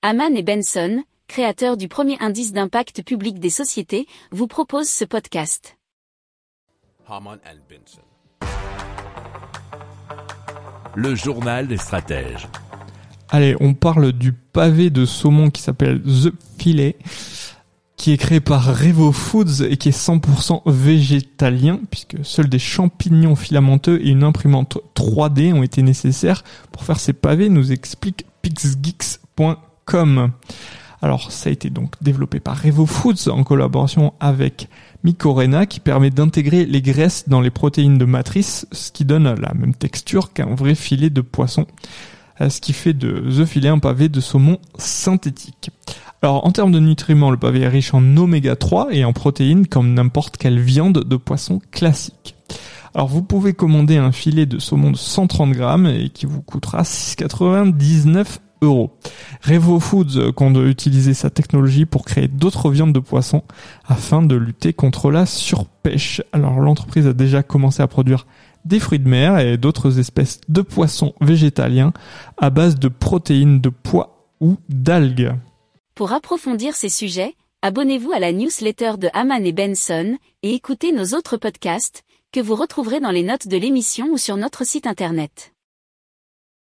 Haman et Benson, créateurs du premier indice d'impact public des sociétés, vous proposent ce podcast. Haman and Benson. Le journal des stratèges. Allez, on parle du pavé de saumon qui s'appelle The Filet, qui est créé par Revo Foods et qui est 100% végétalien, puisque seuls des champignons filamenteux et une imprimante 3D ont été nécessaires pour faire ces pavés, nous explique pixgeeks.com. Alors, ça a été donc développé par Revo Foods en collaboration avec Micorena qui permet d'intégrer les graisses dans les protéines de matrice, ce qui donne la même texture qu'un vrai filet de poisson, euh, ce qui fait de The Filet un pavé de saumon synthétique. Alors en termes de nutriments, le pavé est riche en oméga 3 et en protéines comme n'importe quelle viande de poisson classique. Alors vous pouvez commander un filet de saumon de 130 grammes et qui vous coûtera 6,99 euros. Revo Foods compte utiliser sa technologie pour créer d'autres viandes de poisson afin de lutter contre la surpêche. Alors l'entreprise a déjà commencé à produire des fruits de mer et d'autres espèces de poissons végétaliens à base de protéines de pois ou d'algues. Pour approfondir ces sujets, abonnez-vous à la newsletter de Haman et Benson et écoutez nos autres podcasts que vous retrouverez dans les notes de l'émission ou sur notre site internet.